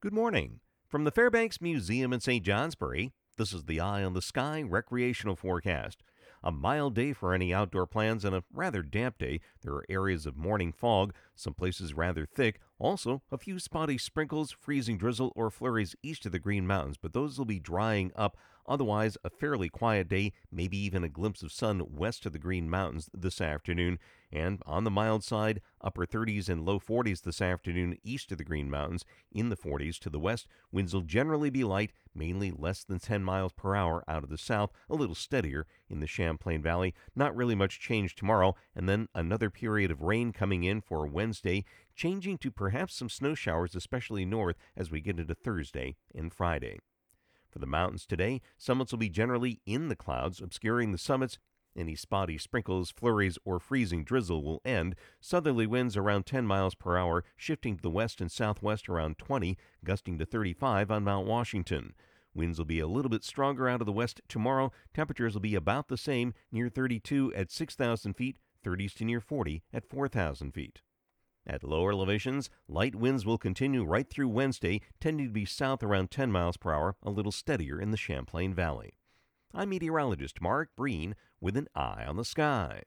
Good morning. From the Fairbanks Museum in St. Johnsbury, this is the Eye on the Sky recreational forecast. A mild day for any outdoor plans and a rather damp day. There are areas of morning fog, some places rather thick. Also, a few spotty sprinkles, freezing drizzle, or flurries east of the Green Mountains, but those will be drying up. Otherwise, a fairly quiet day, maybe even a glimpse of sun west of the Green Mountains this afternoon. And on the mild side, upper 30s and low 40s this afternoon east of the Green Mountains. In the 40s to the west, winds will generally be light, mainly less than 10 miles per hour out of the south, a little steadier in the Champlain Valley. Not really much change tomorrow, and then another period of rain coming in for Wednesday, changing to perhaps some snow showers, especially north, as we get into Thursday and Friday. For the mountains today, summits will be generally in the clouds, obscuring the summits. Any spotty sprinkles, flurries, or freezing drizzle will end. Southerly winds around 10 miles per hour, shifting to the west and southwest around 20, gusting to 35 on Mount Washington. Winds will be a little bit stronger out of the west tomorrow. Temperatures will be about the same, near 32 at 6,000 feet, 30s to near 40 at 4,000 feet. At lower elevations, light winds will continue right through Wednesday, tending to be south around 10 miles per hour, a little steadier in the Champlain Valley. I'm meteorologist Mark Breen with an eye on the sky.